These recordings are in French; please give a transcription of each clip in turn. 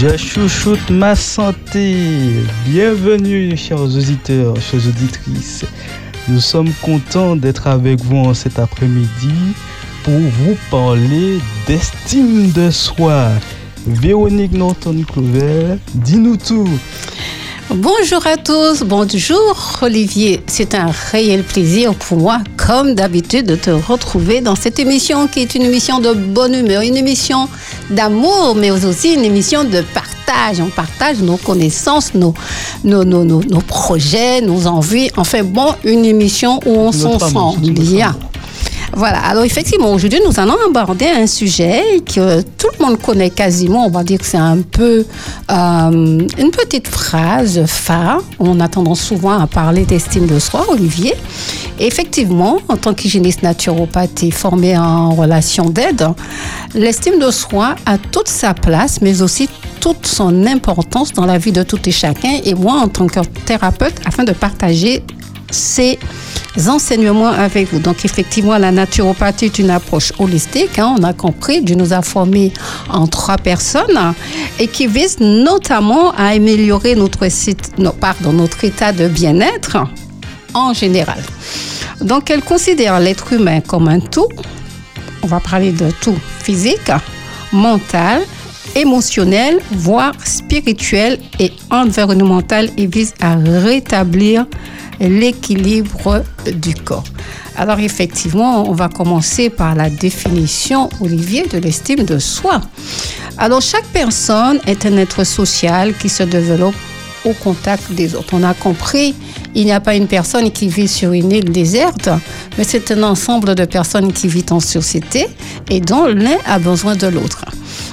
Je chouchoute ma santé. Bienvenue, chers auditeurs, chères auditrices. Nous sommes contents d'être avec vous cet après-midi pour vous parler d'estime de soi. Véronique Norton-Clovel, dis-nous tout. Bonjour à tous, bonjour Olivier. C'est un réel plaisir pour moi, comme d'habitude, de te retrouver dans cette émission qui est une émission de bonne humeur, une émission d'amour, mais aussi une émission de partage. On partage nos connaissances, nos, nos, nos, nos, nos projets, nos envies. Enfin bon, une émission où on s'en sent bien. Voilà, alors effectivement, aujourd'hui, nous allons aborder un sujet que tout le monde connaît quasiment. On va dire que c'est un peu euh, une petite phrase phare. On a tendance souvent à parler d'estime de soi, Olivier. Effectivement, en tant qu'hygiéniste naturopathe et formé en relation d'aide, l'estime de soi a toute sa place, mais aussi toute son importance dans la vie de tout et chacun. Et moi, en tant que thérapeute, afin de partager ces enseignements avec vous. Donc, effectivement, la naturopathie est une approche holistique. Hein, on a compris, Dieu nous a formés en trois personnes et qui vise notamment à améliorer notre, site, no, pardon, notre état de bien-être en général. Donc, elle considère l'être humain comme un tout. On va parler de tout physique, mental, émotionnel, voire spirituel et environnemental et vise à rétablir l'équilibre du corps. Alors effectivement, on va commencer par la définition, Olivier, de l'estime de soi. Alors chaque personne est un être social qui se développe au contact des autres. On a compris, il n'y a pas une personne qui vit sur une île déserte, mais c'est un ensemble de personnes qui vivent en société et dont l'un a besoin de l'autre.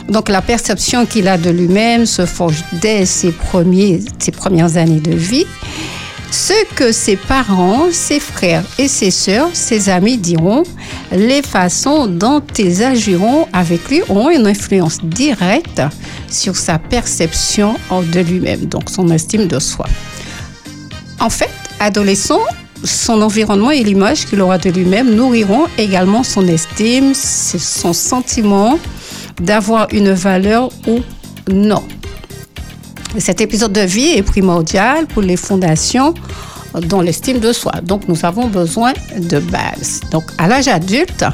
Donc la perception qu'il a de lui-même se forge dès ses, premiers, ses premières années de vie ce que ses parents, ses frères et ses sœurs, ses amis diront, les façons dont ils agiront avec lui ont une influence directe sur sa perception de lui-même, donc son estime de soi. En fait, adolescent, son environnement et l'image qu'il aura de lui-même nourriront également son estime, son sentiment d'avoir une valeur ou non. Cet épisode de vie est primordial pour les fondations dans l'estime de soi. Donc, nous avons besoin de base. Donc, à l'âge adulte,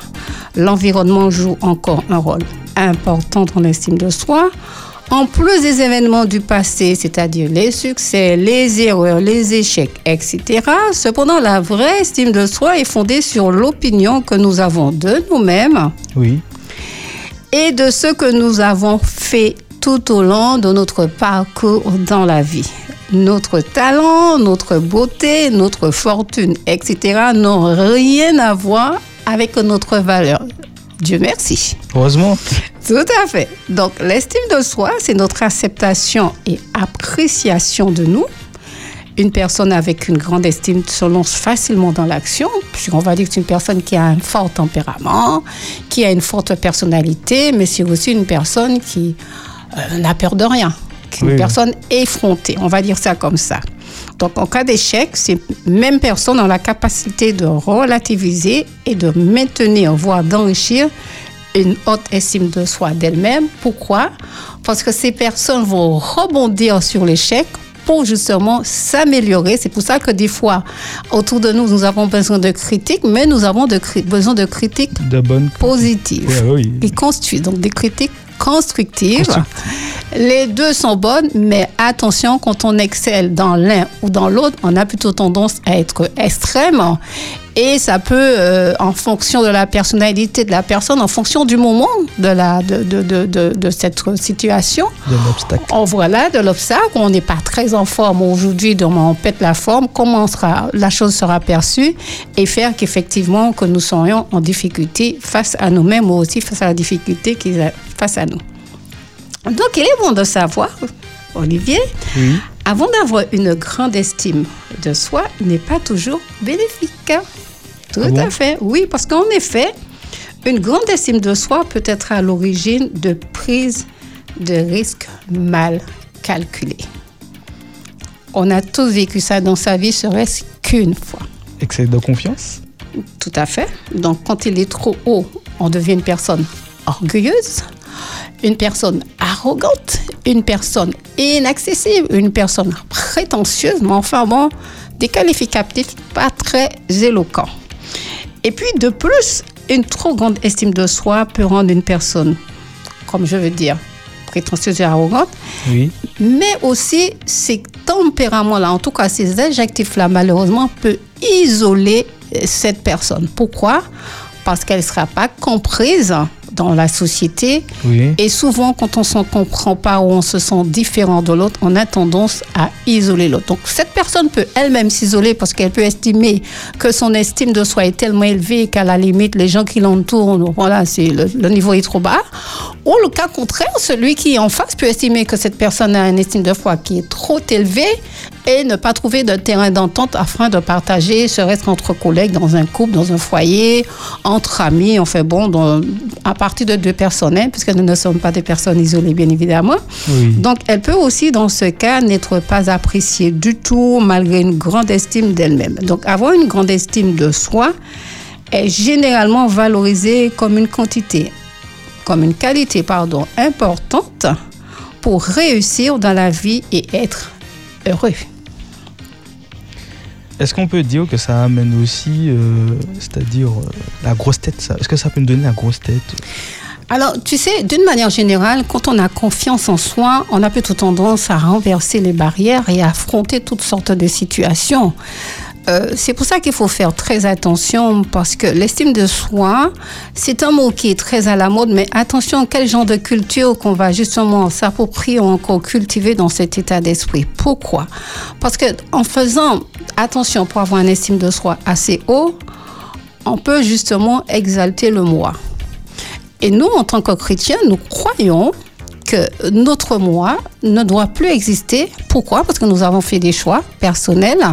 l'environnement joue encore un rôle important dans l'estime de soi. En plus des événements du passé, c'est-à-dire les succès, les erreurs, les échecs, etc., cependant, la vraie estime de soi est fondée sur l'opinion que nous avons de nous-mêmes Oui. Et de ce que nous avons fait tout au long de notre parcours dans la vie. Notre talent, notre beauté, notre fortune, etc. n'ont rien à voir avec notre valeur. Dieu merci. Heureusement. Tout à fait. Donc, l'estime de soi, c'est notre acceptation et appréciation de nous. Une personne avec une grande estime se lance facilement dans l'action, puisqu'on va dire que c'est une personne qui a un fort tempérament, qui a une forte personnalité, mais c'est aussi une personne qui euh, n'a peur de rien, une Oui. personne effrontée, on va dire ça comme ça. Donc en cas d'échec, ces mêmes personnes ont la capacité de relativiser et de maintenir, voire d'enrichir une haute estime de soi d'elle-même. Pourquoi? Parce que ces personnes vont rebondir sur l'échec pour justement s'améliorer. C'est pour ça que des fois, autour de nous, nous avons besoin de critiques, mais nous avons de besoin de critiques De bonnes. positives Ouais, oui. et construit, donc des critiques constructives. Constructives. Les deux sont bonnes, mais attention, quand on excelle dans l'un ou dans l'autre, on a plutôt tendance à être extrême. Et ça peut, euh, en fonction de la personnalité de la personne, en fonction du moment de, la, de, de, de, de, cette situation, De l'obstacle. on voilà de l'obstacle, on n'est pas très en forme aujourd'hui, donc on pète la forme, comment sera, la chose sera perçue et faire qu'effectivement que nous serions en difficulté face à nous-mêmes ou aussi face à la difficulté qui est face à nous. Donc il est bon de savoir, Olivier, Oui. avant d'avoir une grande estime de soi, n'est pas toujours bénéfique. Tout Ah bon à fait, oui, parce qu'en effet, une grande estime de soi peut être à l'origine de prises de risques mal calculées. On a tous vécu ça dans sa vie, serait-ce qu'une fois. Excès de confiance? Tout à fait. Donc, quand il est trop haut, on devient une personne orgueilleuse. une personne arrogante, une personne inaccessible, une personne prétentieuse, mais enfin bon, des qualificatifs pas très éloquents. Et puis de plus, une trop grande estime de soi peut rendre une personne, comme je veux dire, prétentieuse et arrogante. Oui. Mais aussi, ces tempéraments-là, en tout cas ces adjectifs-là, malheureusement, peut isoler euh, cette personne. Pourquoi? Parce qu'elle ne sera pas comprise dans la société. Oui. Et souvent, quand on ne se comprend pas ou on se sent différent de l'autre, on a tendance à isoler l'autre. Donc, cette personne peut elle-même s'isoler parce qu'elle peut estimer que son estime de soi est tellement élevée qu'à la limite, les gens qui l'entourent, voilà, c'est le, le niveau est trop bas. Ou le cas contraire, celui qui est en face peut estimer que cette personne a une estime de soi qui est trop élevée et ne pas trouver de terrain d'entente afin de partager, serait-ce qu'entre collègues, dans un couple, dans un foyer, entre amis, enfin bon, dans- à partir de deux personnes, hein, puisque nous ne sommes pas des personnes isolées, bien évidemment. Oui. Donc, elle peut aussi, dans ce cas, n'être pas appréciée du tout, malgré une grande estime d'elle-même. Donc, avoir une grande estime de soi est généralement valorisé comme une quantité, comme une qualité, pardon, importante pour réussir dans la vie et être heureux. Est-ce qu'on peut dire que ça amène aussi, euh, c'est-à-dire euh, la grosse tête Est-ce que ça peut nous donner la grosse tête? Alors, tu sais, d'une manière générale, quand on a confiance en soi, on a plutôt tendance à renverser les barrières et à affronter toutes sortes de situations. Euh, c'est pour ça qu'il faut faire très attention parce que l'estime de soi, c'est un mot qui est très à la mode, mais attention, quel genre de culture qu'on va justement s'approprier ou encore cultiver dans cet état d'esprit. Pourquoi? Parce que en faisant attention pour avoir une estime de soi assez haut, on peut justement exalter le moi. Et nous, en tant que chrétiens, nous croyons que notre moi ne doit plus exister. Pourquoi? Parce que nous avons fait des choix personnels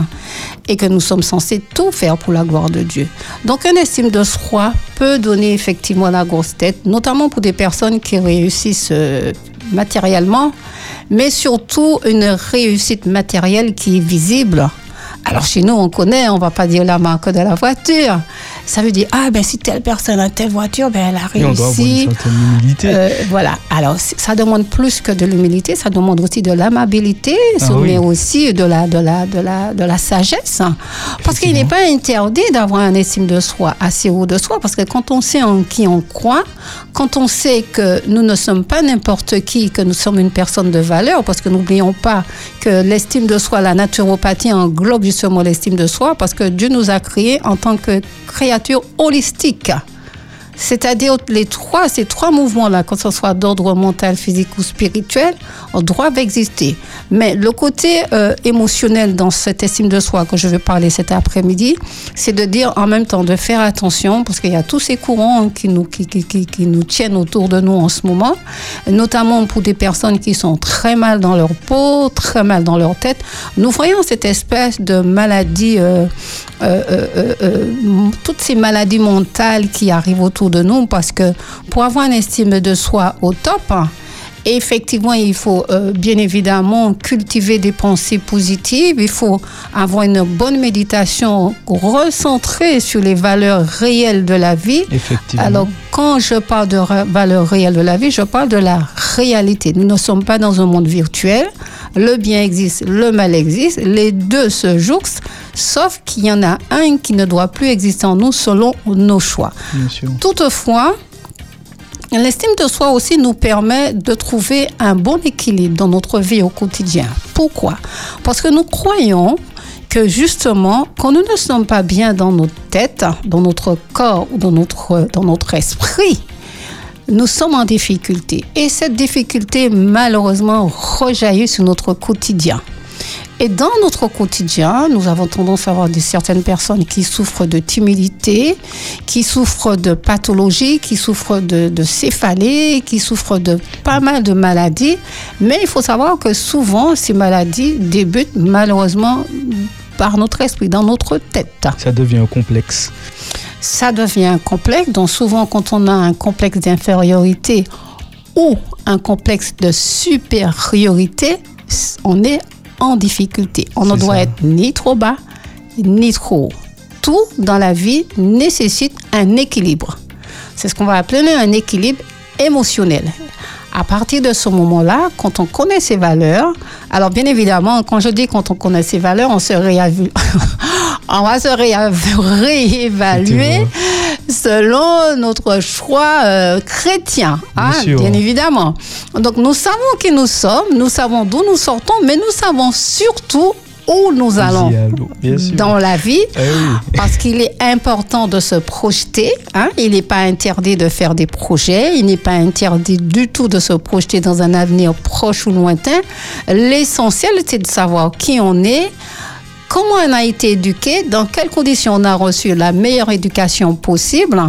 et que nous sommes censés tout faire pour la gloire de Dieu. Donc, une estime de soi peut donner effectivement la grosse tête, notamment pour des personnes qui réussissent euh, matériellement, mais surtout une réussite matérielle qui est visible. Alors chez nous, on connaît, on va pas dire la marque de la voiture. Ça veut dire, ah ben si telle personne a telle voiture, ben elle a Et on doit avoir réussi. une certaine humilité. Euh, voilà. Alors, ça demande plus que de l'humilité, ça demande aussi de l'amabilité, Ah oui. mais aussi de la, de la, de la, de la sagesse. Parce qu'il n'est pas interdit d'avoir un estime de soi assez haut de soi, parce que quand on sait en qui on croit, quand on sait que nous ne sommes pas n'importe qui, que nous sommes une personne de valeur, parce que n'oublions pas que l'estime de soi, la naturopathie englobe justement l'estime de soi, parce que Dieu nous a créés en tant que créatures holistiques. C'est-à-dire les trois, ces trois mouvements-là, que ce soit d'ordre mental, physique ou spirituel, doivent exister. Mais le côté euh, émotionnel dans cette estime de soi que je vais parler cet après-midi, c'est de dire en même temps de faire attention parce qu'il y a tous ces courants qui nous, qui, qui, qui, nous tiennent autour de nous en ce moment, notamment pour des personnes qui sont très mal dans leur peau, très mal dans leur tête. Nous voyons cette espèce de maladie, euh, euh, toutes ces maladies mentales qui arrivent autour de nous parce que pour avoir une estime de soi au top, Effectivement, il faut euh, bien évidemment cultiver des pensées positives. Il faut avoir une bonne méditation recentrée sur les valeurs réelles de la vie. Effectivement. Alors, quand je parle de valeurs réelles de la vie, je parle de la réalité. Nous ne sommes pas dans un monde virtuel. Le bien existe, le mal existe. Les deux se jouxtent, sauf qu'il y en a un qui ne doit plus exister en nous selon nos choix. Bien sûr. Toutefois, l'estime de soi aussi nous permet de trouver un bon équilibre dans notre vie au quotidien. Pourquoi? Parce que nous croyons que justement, quand nous ne sommes pas bien dans notre tête, dans notre corps ou dans notre, dans notre esprit, nous sommes en difficulté. Et cette difficulté, malheureusement, rejaillit sur notre quotidien. Et dans notre quotidien, nous avons tendance à avoir des, certaines personnes qui souffrent de timidité, qui souffrent de pathologie, qui souffrent de, de céphalée, qui souffrent de pas mal de maladies. Mais il faut savoir que souvent, ces maladies débutent malheureusement par notre esprit, dans notre tête Ça devient un complexe. ça devient un complexe. Donc souvent, quand on a un complexe d'infériorité ou un complexe de supériorité, on est en difficulté. On ne doit ça. être ni trop bas, ni trop haut. Tout dans la vie nécessite un équilibre. C'est ce qu'on va appeler un équilibre émotionnel. À partir de ce moment-là, quand on connaît ses valeurs, alors bien évidemment, quand je dis quand on connaît ses valeurs, on se réévalue, on va se réévaluer selon notre choix euh, chrétien, hein, Bien évidemment. Donc nous savons qui nous sommes, nous savons d'où nous sortons, mais nous savons surtout où nous allons dans la vie. Eh oui. Parce qu'il est important de se projeter. hein. Il n'est pas interdit de faire des projets. Il n'est pas interdit du tout de se projeter dans un avenir proche ou lointain. L'essentiel, c'est de savoir qui on est, comment on a été éduqué, dans quelles conditions on a reçu la meilleure éducation possible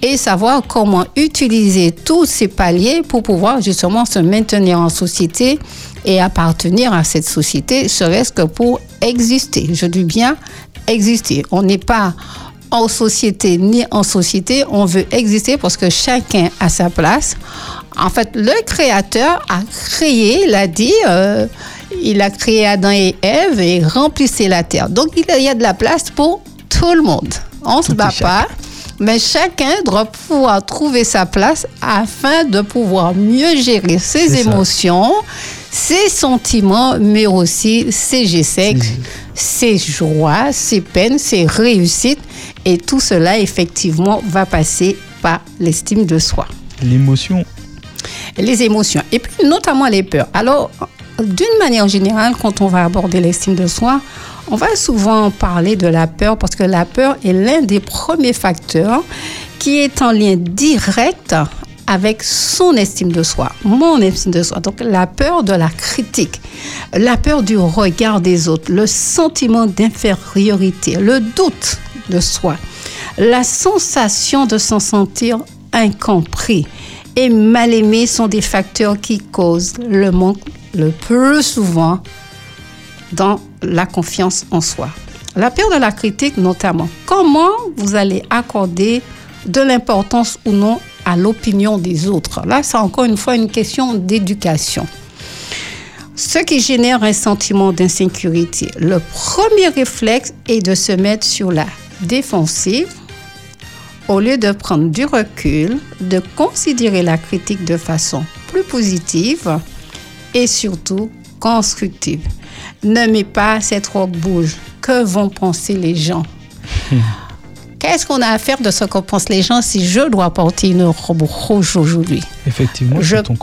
et savoir comment utiliser tous ces paliers pour pouvoir justement se maintenir en société et appartenir à cette société, serait-ce que pour exister. Je dis bien exister. On n'est pas en société ni en société, on veut exister parce que chacun a sa place. En fait, le créateur a créé, il a dit, euh, il a créé Adam et Ève et remplissait la terre. Donc, il y a de la place pour tout le monde. On ne se bat pas, mais chacun doit pouvoir trouver sa place afin de pouvoir mieux gérer ses ça. émotions, ses sentiments, mais aussi ses gestes, C'est- ses joies, ses peines, ses réussites. Et tout cela, effectivement, va passer par l'estime de soi L'émotion. les émotions et puis notamment les peurs. Alors, d'une manière générale, quand on va aborder l'estime de soi, on va souvent parler de la peur parce que la peur est l'un des premiers facteurs qui est en lien direct avec son estime de soi, mon estime de soi. Donc la peur de la critique, la peur du regard des autres, le sentiment d'infériorité, le doute de soi, la sensation de s'en sentir incompris et mal aimé sont des facteurs qui causent le manque le plus souvent dans la confiance en soi. La peur de la critique notamment. Comment vous allez accorder de l'importance ou non à l'opinion des autres? Là, c'est encore une fois une question d'éducation. Ce qui génère un sentiment d'insécurité. Le premier réflexe est de se mettre sur la défensive au lieu de prendre du recul, de considérer la critique de façon plus positive et surtout constructive. Ne mets pas cette robe rouge. Que vont penser les gens? Qu'est-ce qu'on a à faire de ce que pensent les gens si je dois porter une robe rouge aujourd'hui? Effectivement, Je- ton.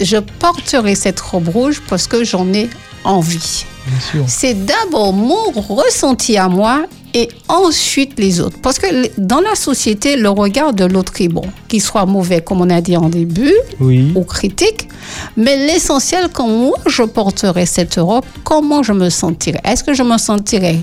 Je porterai cette robe rouge parce que j'en ai envie. Bien sûr. C'est d'abord mon ressenti à moi et ensuite les autres. Parce que dans la société, le regard de l'autre est bon, qu'il soit mauvais, comme on a dit en début, Oui. ou critique. Mais l'essentiel, quand moi je porterai cette robe, comment je me sentirai? Est-ce que je me sentirai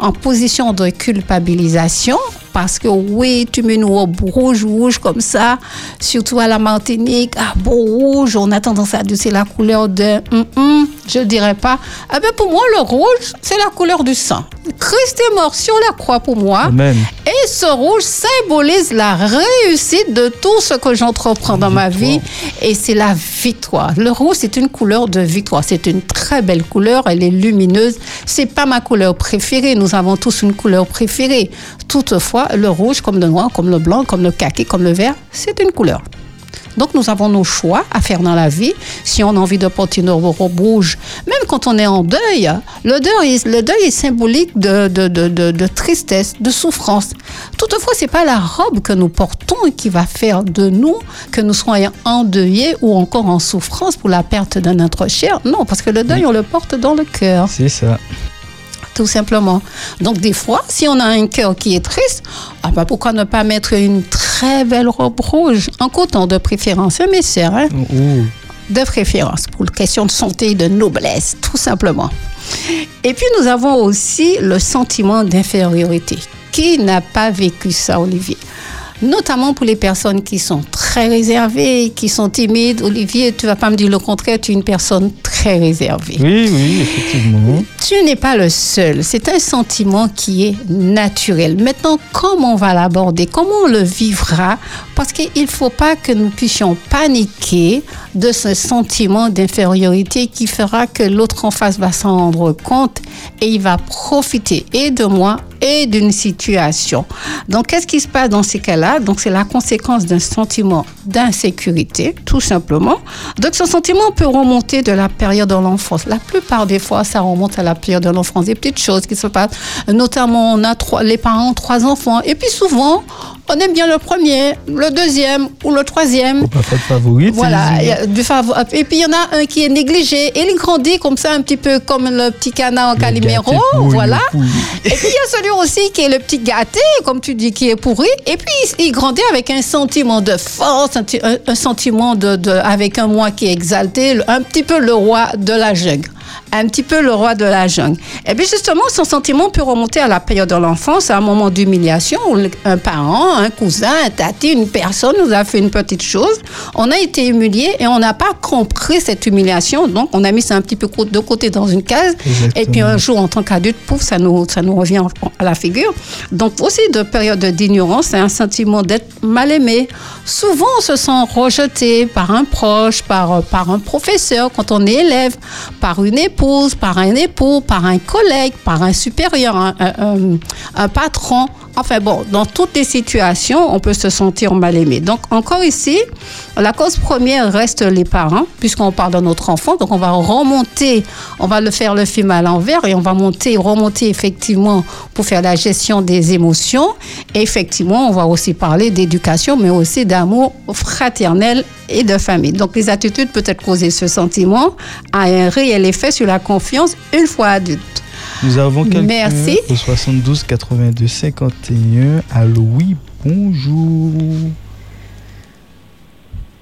en position de culpabilisation parce que oui, tu mets une robe rouge, rouge comme ça, surtout à la Martinique, ah bon, rouge, on a tendance à dire c'est la couleur de... Hum, hum, je dirais pas. Ah ben pour moi, le rouge, c'est la couleur du sang. Christ est mort sur la croix pour moi. Amen. Et ce rouge symbolise la réussite de tout ce que j'entreprends dans ma vie. Et c'est la victoire. Le rouge, c'est une couleur de victoire. C'est une très belle couleur. Elle est lumineuse. C'est pas ma couleur préférée. Nous avons tous une couleur préférée. Toutefois, le rouge, comme le noir, comme le blanc, comme le kaki, comme le vert, c'est une couleur. Donc nous avons nos choix à faire dans la vie. Si on a envie de porter une robe rouge, même quand on est en deuil, le deuil, est- le deuil est symbolique de, de, de, de- de tristesse, de souffrance. Toutefois, c'est pas la robe que nous portons qui va faire de nous que nous soyons endeuillés ou encore en souffrance pour la perte d'un être cher. Non, parce que le deuil, on le porte dans le cœur C'est ça. Tout simplement. Donc des fois, si on a un cœur qui est triste, ah ben, pourquoi ne pas mettre une très belle robe rouge en coton de préférence, hein, mes sœurs, hein, de préférence pour une question de santé et de noblesse, tout simplement. Et puis nous avons aussi le sentiment d'infériorité. Qui n'a pas vécu ça, Olivier? Notamment pour les personnes qui sont très réservées, qui sont timides. Olivier, tu vas pas me dire le contraire, tu es une personne très réservée. Oui, oui, effectivement. Tu n'es pas le seul. C'est un sentiment qui est naturel. Maintenant, comment on va l'aborder? Comment on le vivra? Parce qu'il ne faut pas que nous puissions paniquer de ce sentiment d'infériorité qui fera que l'autre en face va s'en rendre compte et il va profiter et de moi et d'une situation. Donc, qu'est-ce qui se passe dans ces cas-là? Donc, c'est la conséquence d'un sentiment d'insécurité, tout simplement. Donc, ce sentiment peut remonter de la période de l'enfance. La plupart des fois, ça remonte à la période de l'enfance. Des petites choses qui se passent. Notamment, on a trois, les parents trois enfants. Et puis, souvent, on aime bien le premier, le deuxième ou le troisième. Pas faire de favorite. Voilà, y a du Et puis il y en a un qui est négligé et il grandit comme ça, un petit peu comme le petit canard en Le Calimero. pourri, Voilà. Et puis il y a celui aussi qui est le petit gâté, comme tu dis, qui est pourri. Et puis il, il grandit avec un sentiment de force, un, un- sentiment de, de- avec un moi qui est exalté, un petit peu le roi de la jungle. Un petit peu le roi de la jungle. Et puis justement, son sentiment peut remonter à la période de l'enfance, à un moment d'humiliation où un parent, un cousin, un tati, une personne nous a fait une petite chose. On a été humilié et on n'a pas compris cette humiliation. Donc on a mis ça un petit peu de côté dans une case. Exactement. Et puis un jour, en tant qu'adulte, pouf, ça nous, ça nous revient en- à la figure. Donc aussi de période d'ignorance, c'est un sentiment d'être mal aimé. Souvent, on se sent rejeté par un proche, par, par un professeur quand on est élève, par une épouse, par un époux, par un collègue, par un supérieur, un, patron. Enfin bon, dans toutes les situations, on peut se sentir mal aimé. Donc encore ici, la cause première reste les parents, puisqu'on parle de notre enfant. Donc on va remonter, on va le faire le film à l'envers et on va monter, remonter effectivement pour faire la gestion des émotions. Et effectivement, on va aussi parler d'éducation, mais aussi d'amour fraternel et de famille. Donc les attitudes peuvent causer ce sentiment a un réel effet sur la confiance une fois adulte. Nous avons quelqu'un Merci. au 72 82 51. Allô, oui, bonjour.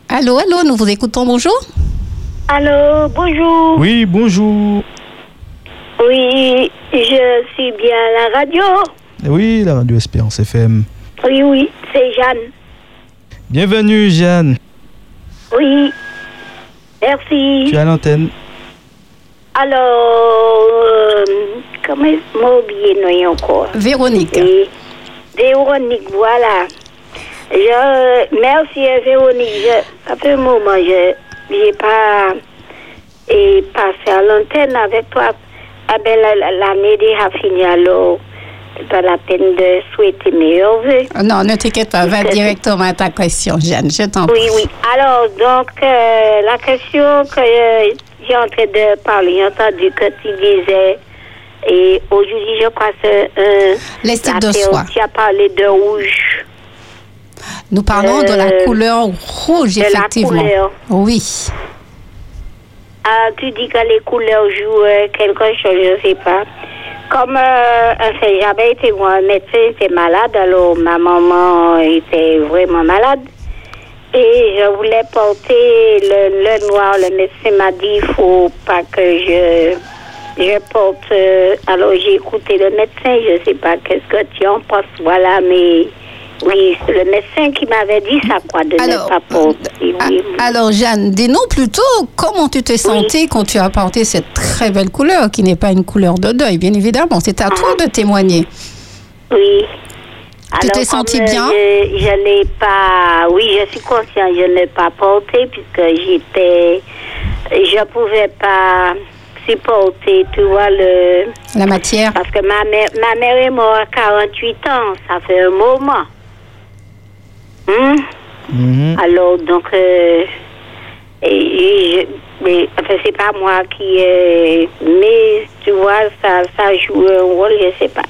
Allô, allô, nous vous écoutons, bonjour. Allô, bonjour. Oui, bonjour. Oui, je suis bien à la radio. Oui, la radio Espérance FM. Oui, oui, c'est Jeanne. Bienvenue, Jeanne. Oui, merci. Tu es à l'antenne. Alors, euh, comment m'a oublié non encore? Véronique. Véronique, voilà. Je, merci euh, Véronique. Je, fait un moment, je n'ai pas et passé à l'antenne avec toi. Ah ben, la- la- l'année déjà finie, alors pas la peine de souhaiter meilleurs vœux. Non, ne t'inquiète pas, va directement à ta question, Jeanne, je t'en prie. Oui, oui. Alors, donc, euh, la question que euh, j'ai en train de parler, j'ai entendu que tu disais, et aujourd'hui, je crois que c'est euh, L'estime de soi. Tu as parlé de rouge. Nous parlons de la Euh, couleur rouge, de la effectivement. couleur. Oui. Ah, tu dis que les couleurs jouent euh, quelque chose, je ne sais pas. Comme, euh, j'avais été moi, un médecin était malade, alors ma maman était vraiment malade. Et je voulais porter le, le noir. Le médecin m'a dit il faut pas que je, je porte. euh, alors j'ai écouté le médecin, je ne sais pas qu'est-ce que tu en penses, voilà, mais oui, c'est le médecin qui m'avait dit ça, quoi, de Alors, ne pas porter. Ah, oui. Alors, Jeanne, dis-nous plutôt comment tu t'es sentie quand tu as porté cette très belle couleur, qui n'est pas une couleur de deuil, bien évidemment. C'est à toi de témoigner. Oui. Tu t'es sentie euh, bien? Je, je n'ai pas. Oui, je suis consciente, je n'ai pas porté puisque j'étais. Je pouvais pas supporter, tu vois, le. La matière? Parce que ma mère, ma mère est morte à 48 ans, ça fait un moment. Hum? Mhm. Alors, donc, euh, et, et je, mais, enfin, c'est pas moi qui. euh, mais, tu vois, ça, ça joue un rôle, je sais pas.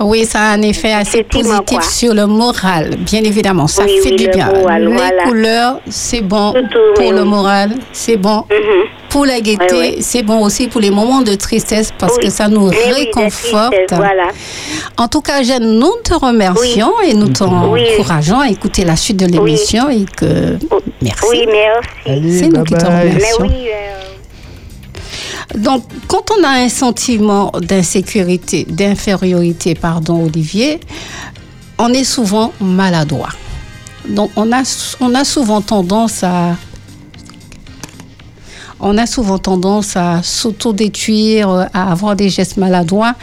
Oui, ça a un effet assez positif quoi. sur le moral, bien évidemment. Ça Oui, fait oui, du le bien. moral, Les voilà. couleurs, c'est bon pour oui, le moral, c'est bon Mhm. pour la gaieté, c'est bon aussi pour les moments de tristesse parce Oui. que ça nous Mais de réconforte. voilà. En tout cas, Jeanne, nous te remercions et nous t'encourageons à écouter la suite de l'émission et que merci. Oui, merci. C'est nous bye qui te remercions. Mais oui, euh, Donc, quand on a un sentiment d'insécurité, d'infériorité, pardon, Olivier, on est souvent maladroit. Donc, on a, on a souvent tendance à on a souvent tendance à s'auto-détruire, à avoir des gestes maladroits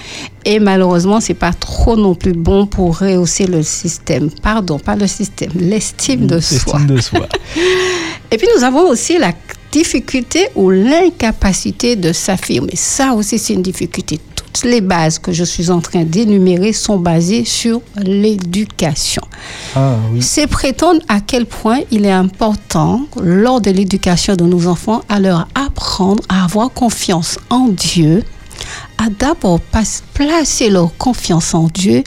et malheureusement, c'est pas trop non plus bon pour rehausser le système. Pardon, pas le système, l'estime de soi. Estime de soi. Et puis nous avons aussi la difficulté ou l'incapacité de s'affirmer. Ça aussi, c'est une difficulté. Tout toutes les bases que je suis en train d'énumérer sont basées sur l'éducation. Ah oui. C'est prétendre à quel point il est important, lors de l'éducation de nos enfants, à leur apprendre à avoir confiance en Dieu, à d'abord placer leur confiance en Dieu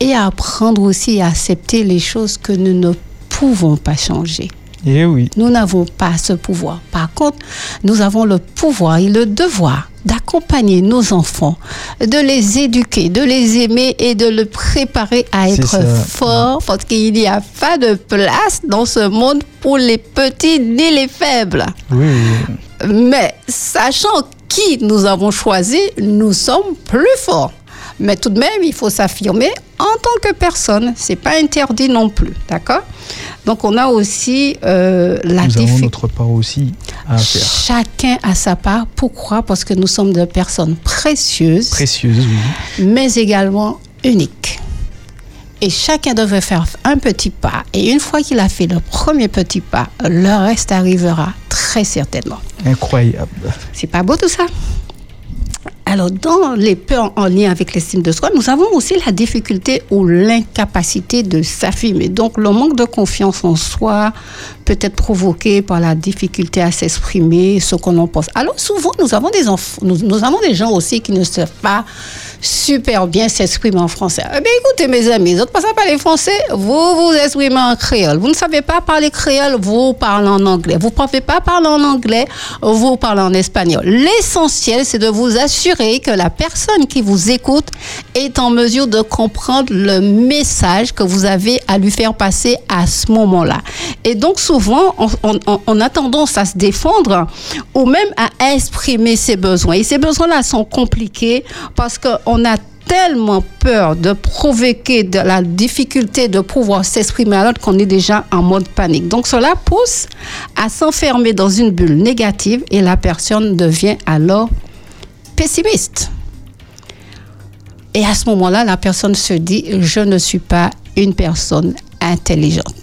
et à apprendre aussi à accepter les choses que nous ne pouvons pas changer. Eh oui. Nous n'avons pas ce pouvoir. Par contre, nous avons le pouvoir et le devoir d'accompagner nos enfants, de les éduquer, de les aimer et de le préparer à être forts parce qu'il n'y a pas de place dans ce monde pour les petits ni les faibles. Oui. Mais sachant qui nous avons choisi, nous sommes plus forts. Mais tout de même, il faut s'affirmer en tant que personne. C'est pas interdit non plus, d'accord? Donc on a aussi euh, la Nous avons notre part aussi à faire. Chacun a sa part. Pourquoi? Parce que nous sommes des personnes précieuses, Précieuse, oui. mais également uniques. Et chacun devrait faire un petit pas. Et une fois qu'il a fait le premier petit pas, le reste arrivera très certainement. Incroyable. C'est pas beau tout ça? Alors, dans les peurs en lien avec l'estime de soi, nous avons aussi la difficulté ou l'incapacité de s'affirmer. Donc, le manque de confiance en soi peut être provoqué par la difficulté à s'exprimer, ce qu'on en pense. Alors, souvent, nous avons des enfants, nous, nous avons des gens aussi qui ne savent pas super bien s'exprimer en français. Eh bien, écoutez, mes amis, vous ne savez pas parler français, vous vous exprimez en créole. Vous ne savez pas parler créole, vous parlez en anglais. Vous ne pouvez pas parler en anglais, vous parlez en espagnol. L'essentiel, c'est de vous assurer que la personne qui vous écoute est en mesure de comprendre le message que vous avez à lui faire passer à ce moment-là. Et donc, souvent, on- on- on a tendance à se défendre ou même à exprimer ses besoins. Et ces besoins-là sont compliqués parce qu'on a tellement peur de provoquer de la difficulté de pouvoir s'exprimer alors qu'on est déjà en mode panique. Donc cela pousse à s'enfermer dans une bulle négative et la personne devient alors pessimiste. Et à ce moment-là, la personne se dit, je ne suis pas une personne intelligente.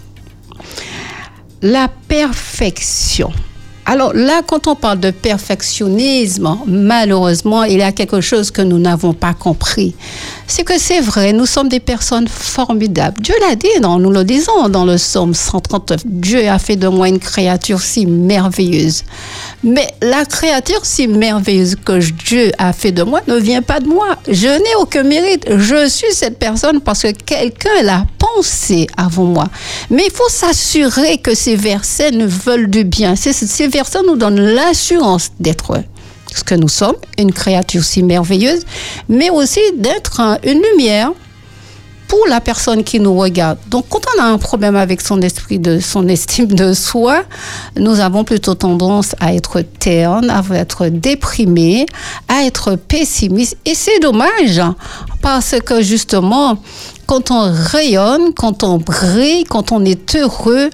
La perfection. Alors là, quand on parle de perfectionnisme, malheureusement, il y a quelque chose que nous n'avons pas compris. C'est que c'est vrai, nous sommes des personnes formidables. Dieu l'a dit, nous le disons dans le psaume 139. Dieu a fait de moi une créature si merveilleuse. Mais la créature si merveilleuse que Dieu a fait de moi ne vient pas de moi. Je n'ai aucun mérite. Je suis cette personne parce que quelqu'un l'a pensé avant moi. Mais il faut s'assurer que ces versets nous veulent du bien. Nous donnent l'assurance d'être ce que nous sommes, une créature si merveilleuse, mais aussi d'être un- une lumière pour la personne qui nous regarde. Donc, quand on a un problème avec son esprit de son estime de soi, nous avons plutôt tendance à être terne, à être déprimé, à être pessimiste. Et c'est dommage parce que justement, quand on rayonne, quand on brille, quand on est heureux,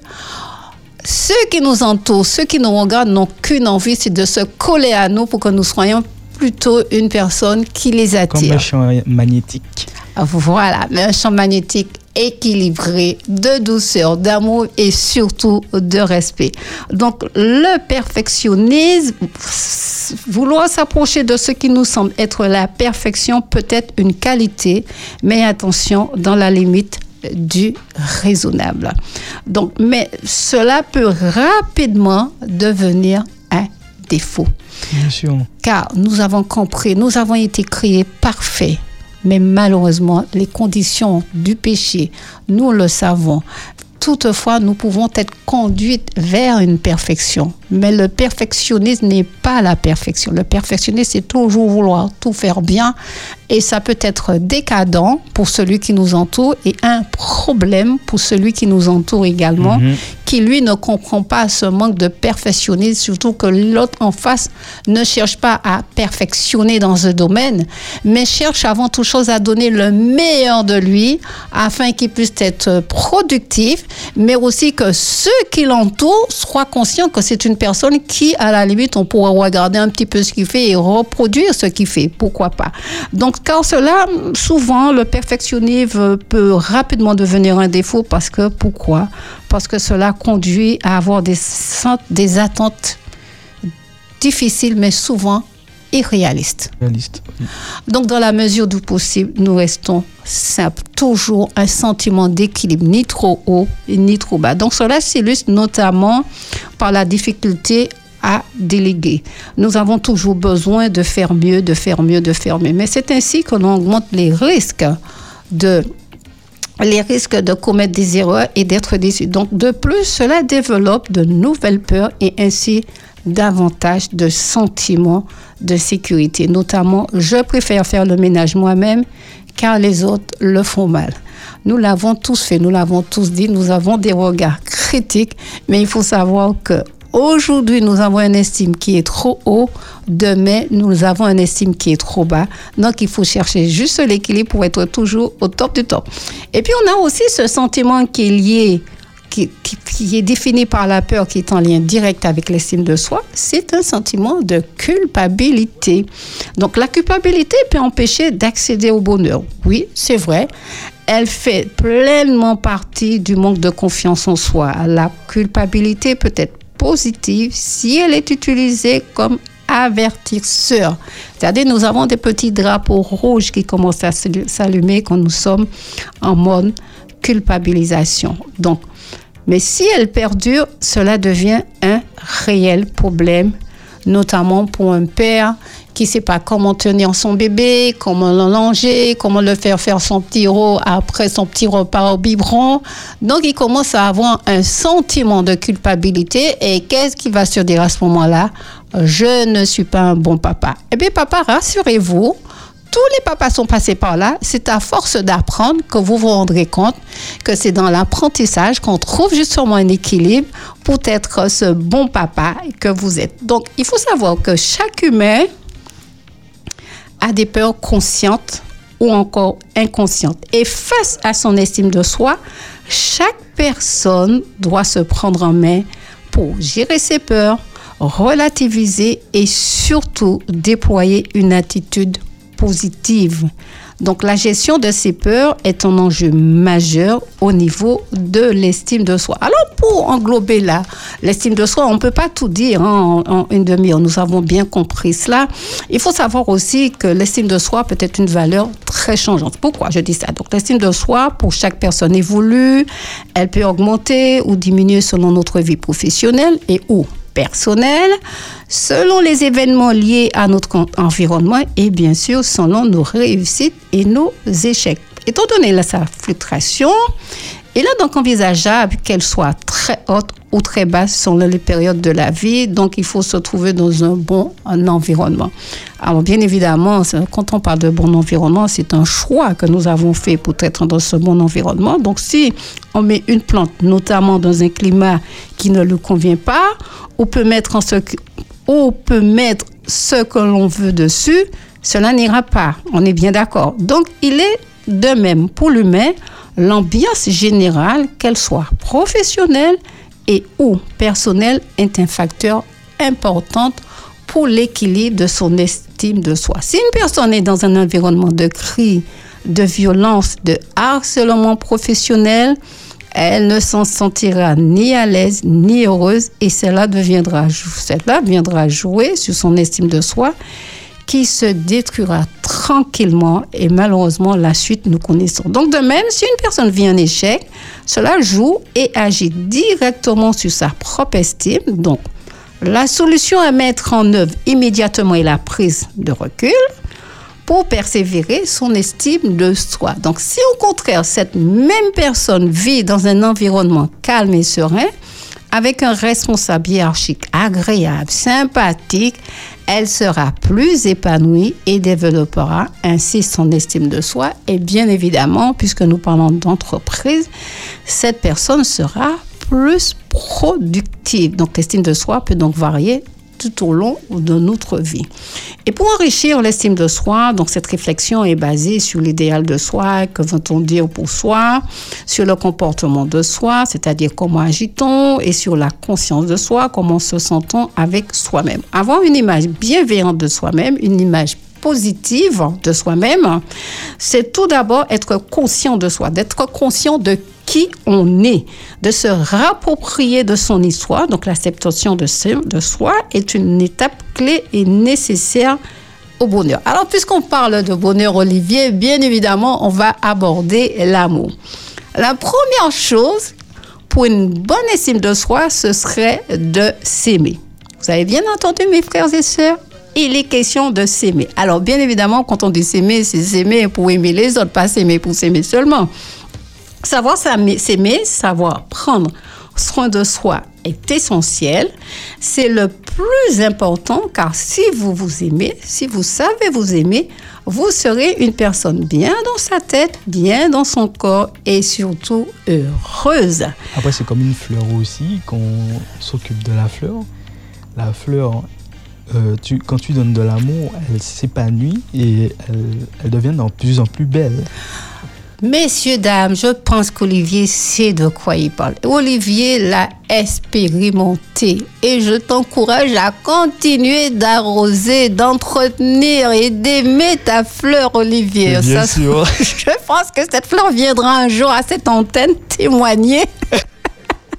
ceux qui nous entourent, ceux qui nous regardent n'ont qu'une envie, c'est de se coller à nous pour que nous soyons plutôt une personne qui les Comme attire. un champ magnétique. Voilà, mais un champ magnétique équilibré, de douceur, d'amour et surtout de respect. Donc le perfectionnisme, vouloir s'approcher de ce qui nous semble être la perfection peut être une qualité, mais attention dans la limite du raisonnable. Donc, mais cela peut rapidement devenir un défaut Bien sûr. car nous avons compris, nous avons été créés parfaits. Mais malheureusement, les conditions du péché, nous le savons. Toutefois, nous pouvons être conduites vers une perfection. Mais le perfectionnisme n'est pas la perfection. Le perfectionnisme, c'est toujours vouloir tout faire bien. Et ça peut être décadent pour celui qui nous entoure et un problème pour celui qui nous entoure également, Mhm. qui lui ne comprend pas ce manque de perfectionnisme, surtout que l'autre en face ne cherche pas à perfectionner dans ce domaine, mais cherche avant toute chose à donner le meilleur de lui afin qu'il puisse être productif, mais aussi que ceux qui l'entourent soient conscients que c'est une personne qui, à la limite, on pourra regarder un petit peu ce qu'il fait et reproduire ce qu'il fait. Pourquoi pas? Donc, car cela, souvent, le perfectionnisme peut rapidement devenir un défaut parce que, pourquoi? Parce que cela conduit à avoir des, des attentes difficiles, mais souvent et réaliste. Réaliste. Donc, dans la mesure du possible, nous restons simples. Toujours un sentiment d'équilibre, ni trop haut ni trop bas. Donc, cela s'illustre notamment par la difficulté à déléguer. Nous avons toujours besoin de faire mieux, de faire mieux, de faire mieux. Mais c'est ainsi que l'on augmente les risques de les risques de commettre des erreurs et d'être déçus. Donc, de plus, cela développe de nouvelles peurs et ainsi davantage de sentiments de sécurité. Notamment, je préfère faire le ménage moi-même car les autres le font mal. Nous l'avons tous fait, nous l'avons tous dit, nous avons des regards critiques, mais il faut savoir que Aujourd'hui, nous avons une estime qui est trop haut. Demain, nous avons une estime qui est trop bas. Donc, il faut chercher juste l'équilibre pour être toujours au top du top. Et puis, on a aussi ce sentiment qui est lié qui, est défini par la peur, qui est en lien direct avec l'estime de soi, c'est un sentiment de culpabilité. Donc la culpabilité peut empêcher d'accéder au bonheur. Oui, c'est vrai. Elle fait pleinement partie du manque de confiance en soi. La culpabilité peut être positive si elle est utilisée comme avertisseur. C'est-à-dire, nous avons des petits drapeaux rouges qui commencent à s'allumer quand nous sommes en mode culpabilisation. Donc, mais si elle perdure, cela devient un réel problème, notamment pour un père qui ne sait pas comment tenir son bébé, comment l'allonger, comment le faire faire son petit après son petit repas au biberon. Donc, il commence à avoir un sentiment de culpabilité. Et qu'est-ce qu'il va se dire à ce moment-là? Je ne suis pas un bon papa. Eh bien, papa, rassurez-vous, tous les papas sont passés par là. C'est à force d'apprendre que vous vous rendrez compte que c'est dans l'apprentissage qu'on trouve justement un équilibre pour être ce bon papa que vous êtes. Donc, il faut savoir que chaque humain a des peurs conscientes ou encore inconscientes. Et face à son estime de soi, chaque personne doit se prendre en main pour gérer ses peurs, relativiser et surtout déployer une attitude positive. Donc la gestion de ces peurs est un enjeu majeur au niveau de l'estime de soi. Alors pour englober là, l'estime de soi, on ne peut pas tout dire hein, en, une demi-heure. Nous avons bien compris cela. Il faut savoir aussi que l'estime de soi peut être une valeur très changeante. Pourquoi je dis ça? Donc l'estime de soi, pour chaque personne évolue, elle peut augmenter ou diminuer selon notre vie professionnelle et où personnel, selon les événements liés à notre environnement et bien sûr selon nos réussites et nos échecs. Étant donné sa fluctuation, il est donc envisageable qu'elle soit très haute ou très basse selon les périodes de la vie. Donc, il faut se trouver dans un bon environnement. Alors, bien évidemment, quand on parle de bon environnement, c'est un choix que nous avons fait pour être dans ce bon environnement. Donc, si on met une plante, notamment dans un climat qui ne lui convient pas, on peut mettre, en ce, on peut mettre ce que l'on veut dessus, cela n'ira pas. On est bien d'accord. Donc, il est de même pour l'humain l'ambiance générale, qu'elle soit professionnelle et ou personnelle, est un facteur important pour l'équilibre de son estime de soi. Si une personne est dans un environnement de cris, de violence, de harcèlement professionnel, elle ne s'en sentira ni à l'aise ni heureuse et cela deviendra, cela viendra jouer sur son estime de soi qui se détruira tranquillement et malheureusement la suite nous connaissons. Donc de même, si une personne vit un échec, cela joue et agit directement sur sa propre estime. Donc la solution à mettre en œuvre immédiatement est la prise de recul pour persévérer son estime de soi. Donc si au contraire cette même personne vit dans un environnement calme et serein, avec un responsable hiérarchique agréable, sympathique, elle sera plus épanouie et développera ainsi son estime de soi. Et bien évidemment, puisque nous parlons d'entreprise, cette personne sera plus productive. Donc l'estime de soi peut donc varier tout au long de notre vie. Et pour enrichir l'estime de soi, donc cette réflexion est basée sur l'idéal de soi, que veut-on dire pour soi, sur le comportement de soi, c'est-à-dire comment agit-on, et sur la conscience de soi, comment se sent-on avec soi-même. Avoir une image bienveillante de soi-même, une image positive de soi-même, c'est tout d'abord être conscient de soi, d'être conscient de qui on est, de se rapproprier de son histoire. Donc l'acceptation de, de soi est une étape clé et nécessaire au bonheur. Alors puisqu'on parle de bonheur, Olivier, bien évidemment, on va aborder l'amour. La première chose pour une bonne estime de soi, ce serait de s'aimer. Vous avez bien entendu, mes frères et sœurs? Il est question de s'aimer. Alors, bien évidemment, quand on dit s'aimer, c'est s'aimer pour aimer les autres, pas s'aimer pour s'aimer seulement. Savoir s'aimer, savoir prendre soin de soi est essentiel. C'est le plus important car si vous vous aimez, si vous savez vous aimer, vous serez une personne bien dans sa tête, bien dans son corps et surtout heureuse. Après, c'est comme une fleur aussi, qu'on s'occupe de la fleur. La fleur, euh, quand tu donnes de l'amour, elle s'épanouit et elle devient de plus en plus belle. Messieurs, dames, je pense qu'Olivier sait de quoi il parle. Olivier l'a expérimenté et je t'encourage à continuer d'arroser, d'entretenir et d'aimer ta fleur, Olivier. Bien sûr. Je pense que cette fleur viendra un jour à cette antenne témoigner.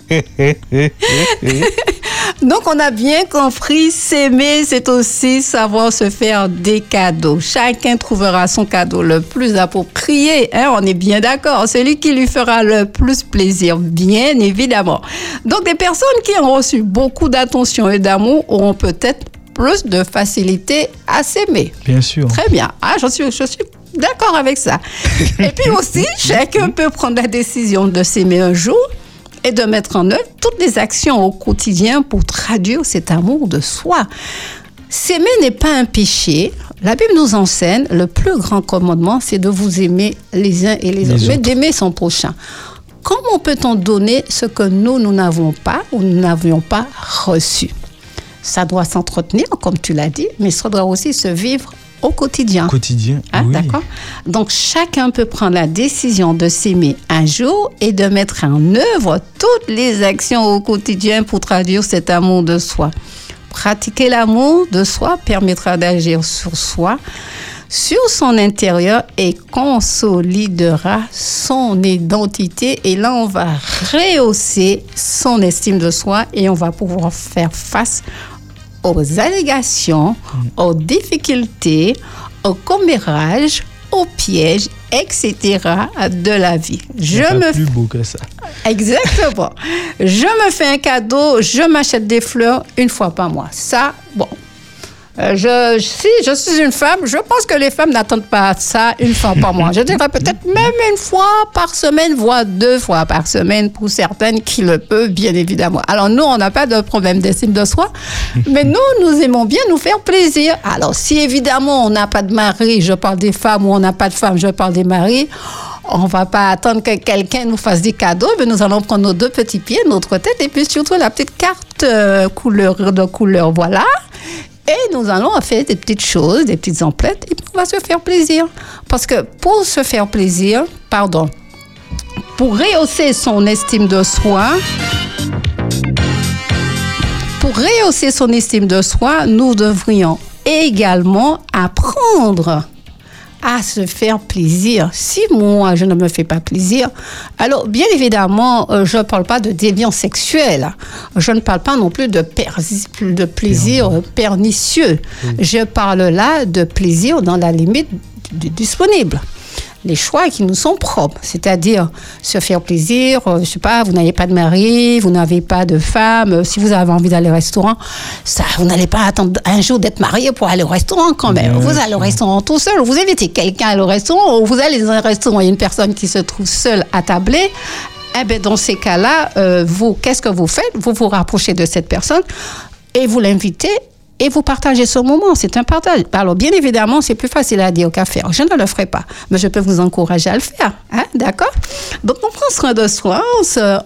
Donc, on a bien compris, s'aimer, c'est aussi savoir se faire des cadeaux. Chacun trouvera son cadeau le plus approprié. Hein, on est bien d'accord. Celui qui lui fera le plus plaisir, bien évidemment. Donc, des personnes qui ont reçu beaucoup d'attention et d'amour auront peut-être plus de facilité à s'aimer. Bien sûr. Très bien. Ah, je suis, je suis d'accord avec ça. et puis aussi, chacun peut prendre la décision de s'aimer un jour et de mettre en œuvre toutes les actions au quotidien pour traduire cet amour de soi. S'aimer n'est pas un péché. La Bible nous enseigne, le plus grand commandement, c'est de vous aimer les uns et les, autres, mais d'aimer son prochain. Comment peut-on donner ce que nous, nous n'avons pas ou nous n'avions pas reçu? Ça doit s'entretenir, comme tu l'as dit, mais ça doit aussi se vivre au quotidien. Quotidien. Ah, D'accord. Donc chacun peut prendre la décision de s'aimer un jour et de mettre en œuvre toutes les actions au quotidien pour traduire cet amour de soi. Pratiquer l'amour de soi permettra d'agir sur soi, sur son intérieur et consolidera son identité. Et là, on va rehausser son estime de soi et on va pouvoir faire face aux allégations, aux difficultés, aux commérages, aux pièges, etc. de la vie. Je me plus beau que ça. Exactement. je me fais un cadeau, je m'achète des fleurs une fois par mois. Ça, bon, euh, je, si je suis une femme, je pense que les femmes n'attendent pas ça une fois par mois. Je dirais peut-être même une fois par semaine, voire deux fois par semaine pour certaines qui le peuvent, bien évidemment. Alors nous, on n'a pas de problème d'estime de soi, mais nous, nous aimons bien nous faire plaisir. Alors si évidemment on n'a pas de mari, je parle des femmes, ou on n'a pas de femmes, je parle des maris, on va pas attendre que quelqu'un nous fasse des cadeaux, mais nous allons prendre nos deux petits pieds, notre tête, et puis surtout la petite carte euh, couleur de couleur, voilà. Et nous allons faire des petites choses, des petites emplettes, et on va se faire plaisir. Parce que pour se faire plaisir, pardon, pour rehausser son estime de soi, pour rehausser son estime de soi, nous devrions également apprendre à se faire plaisir. Si moi, je ne me fais pas plaisir, alors bien évidemment, euh, je ne parle pas de déviance sexuelle. Je ne parle pas non plus de, de plaisir pernicieux. Je parle là de plaisir dans la limite du disponible les choix qui nous sont propres, c'est-à-dire se faire plaisir. Euh, je sais pas, vous n'avez pas de mari, vous n'avez pas de femme. Euh, si vous avez envie d'aller au restaurant, ça, vous n'allez pas attendre un jour d'être marié pour aller au restaurant quand même. vous allez au restaurant tout seul. Vous invitez quelqu'un au restaurant, ou vous allez dans un restaurant, il y a une personne qui se trouve seule à tabler. Eh bien, dans ces cas-là, euh, vous, qu'est-ce que vous faites? Vous vous rapprochez de cette personne et vous l'invitez et vous partagez ce moment. C'est un partage. Alors, bien évidemment, c'est plus facile à dire qu'à faire. Je ne le ferai pas, mais je peux vous encourager à le faire. Hein? D'accord? Donc, on prend soin de soi,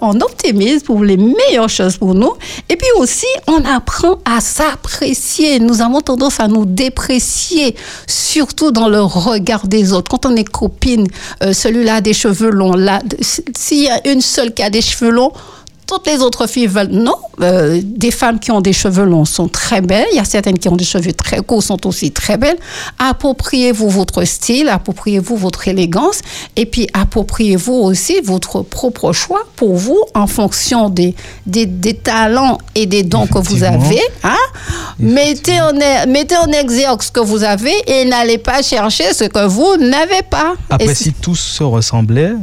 on, optimise pour les meilleures choses pour nous. Et puis aussi, on apprend à s'apprécier. Nous avons tendance à nous déprécier, surtout dans le regard des autres. Quand on est copine, euh, celui-là a des cheveux longs. Là, s'il y a une seule qui a des cheveux longs, toutes les autres filles veulent. Non, euh, des femmes qui ont des cheveux longs sont très belles. Il y a certaines qui ont des cheveux très courts sont aussi très belles. Appropriez-vous votre style, appropriez-vous votre élégance et puis appropriez-vous aussi votre propre choix pour vous en fonction des, des, des talents et des dons que vous avez. Hein? Mettez, en, e- mettez en exergue ce que vous avez et n'allez pas chercher ce que vous n'avez pas. Après, Et si tous se ressemblaient,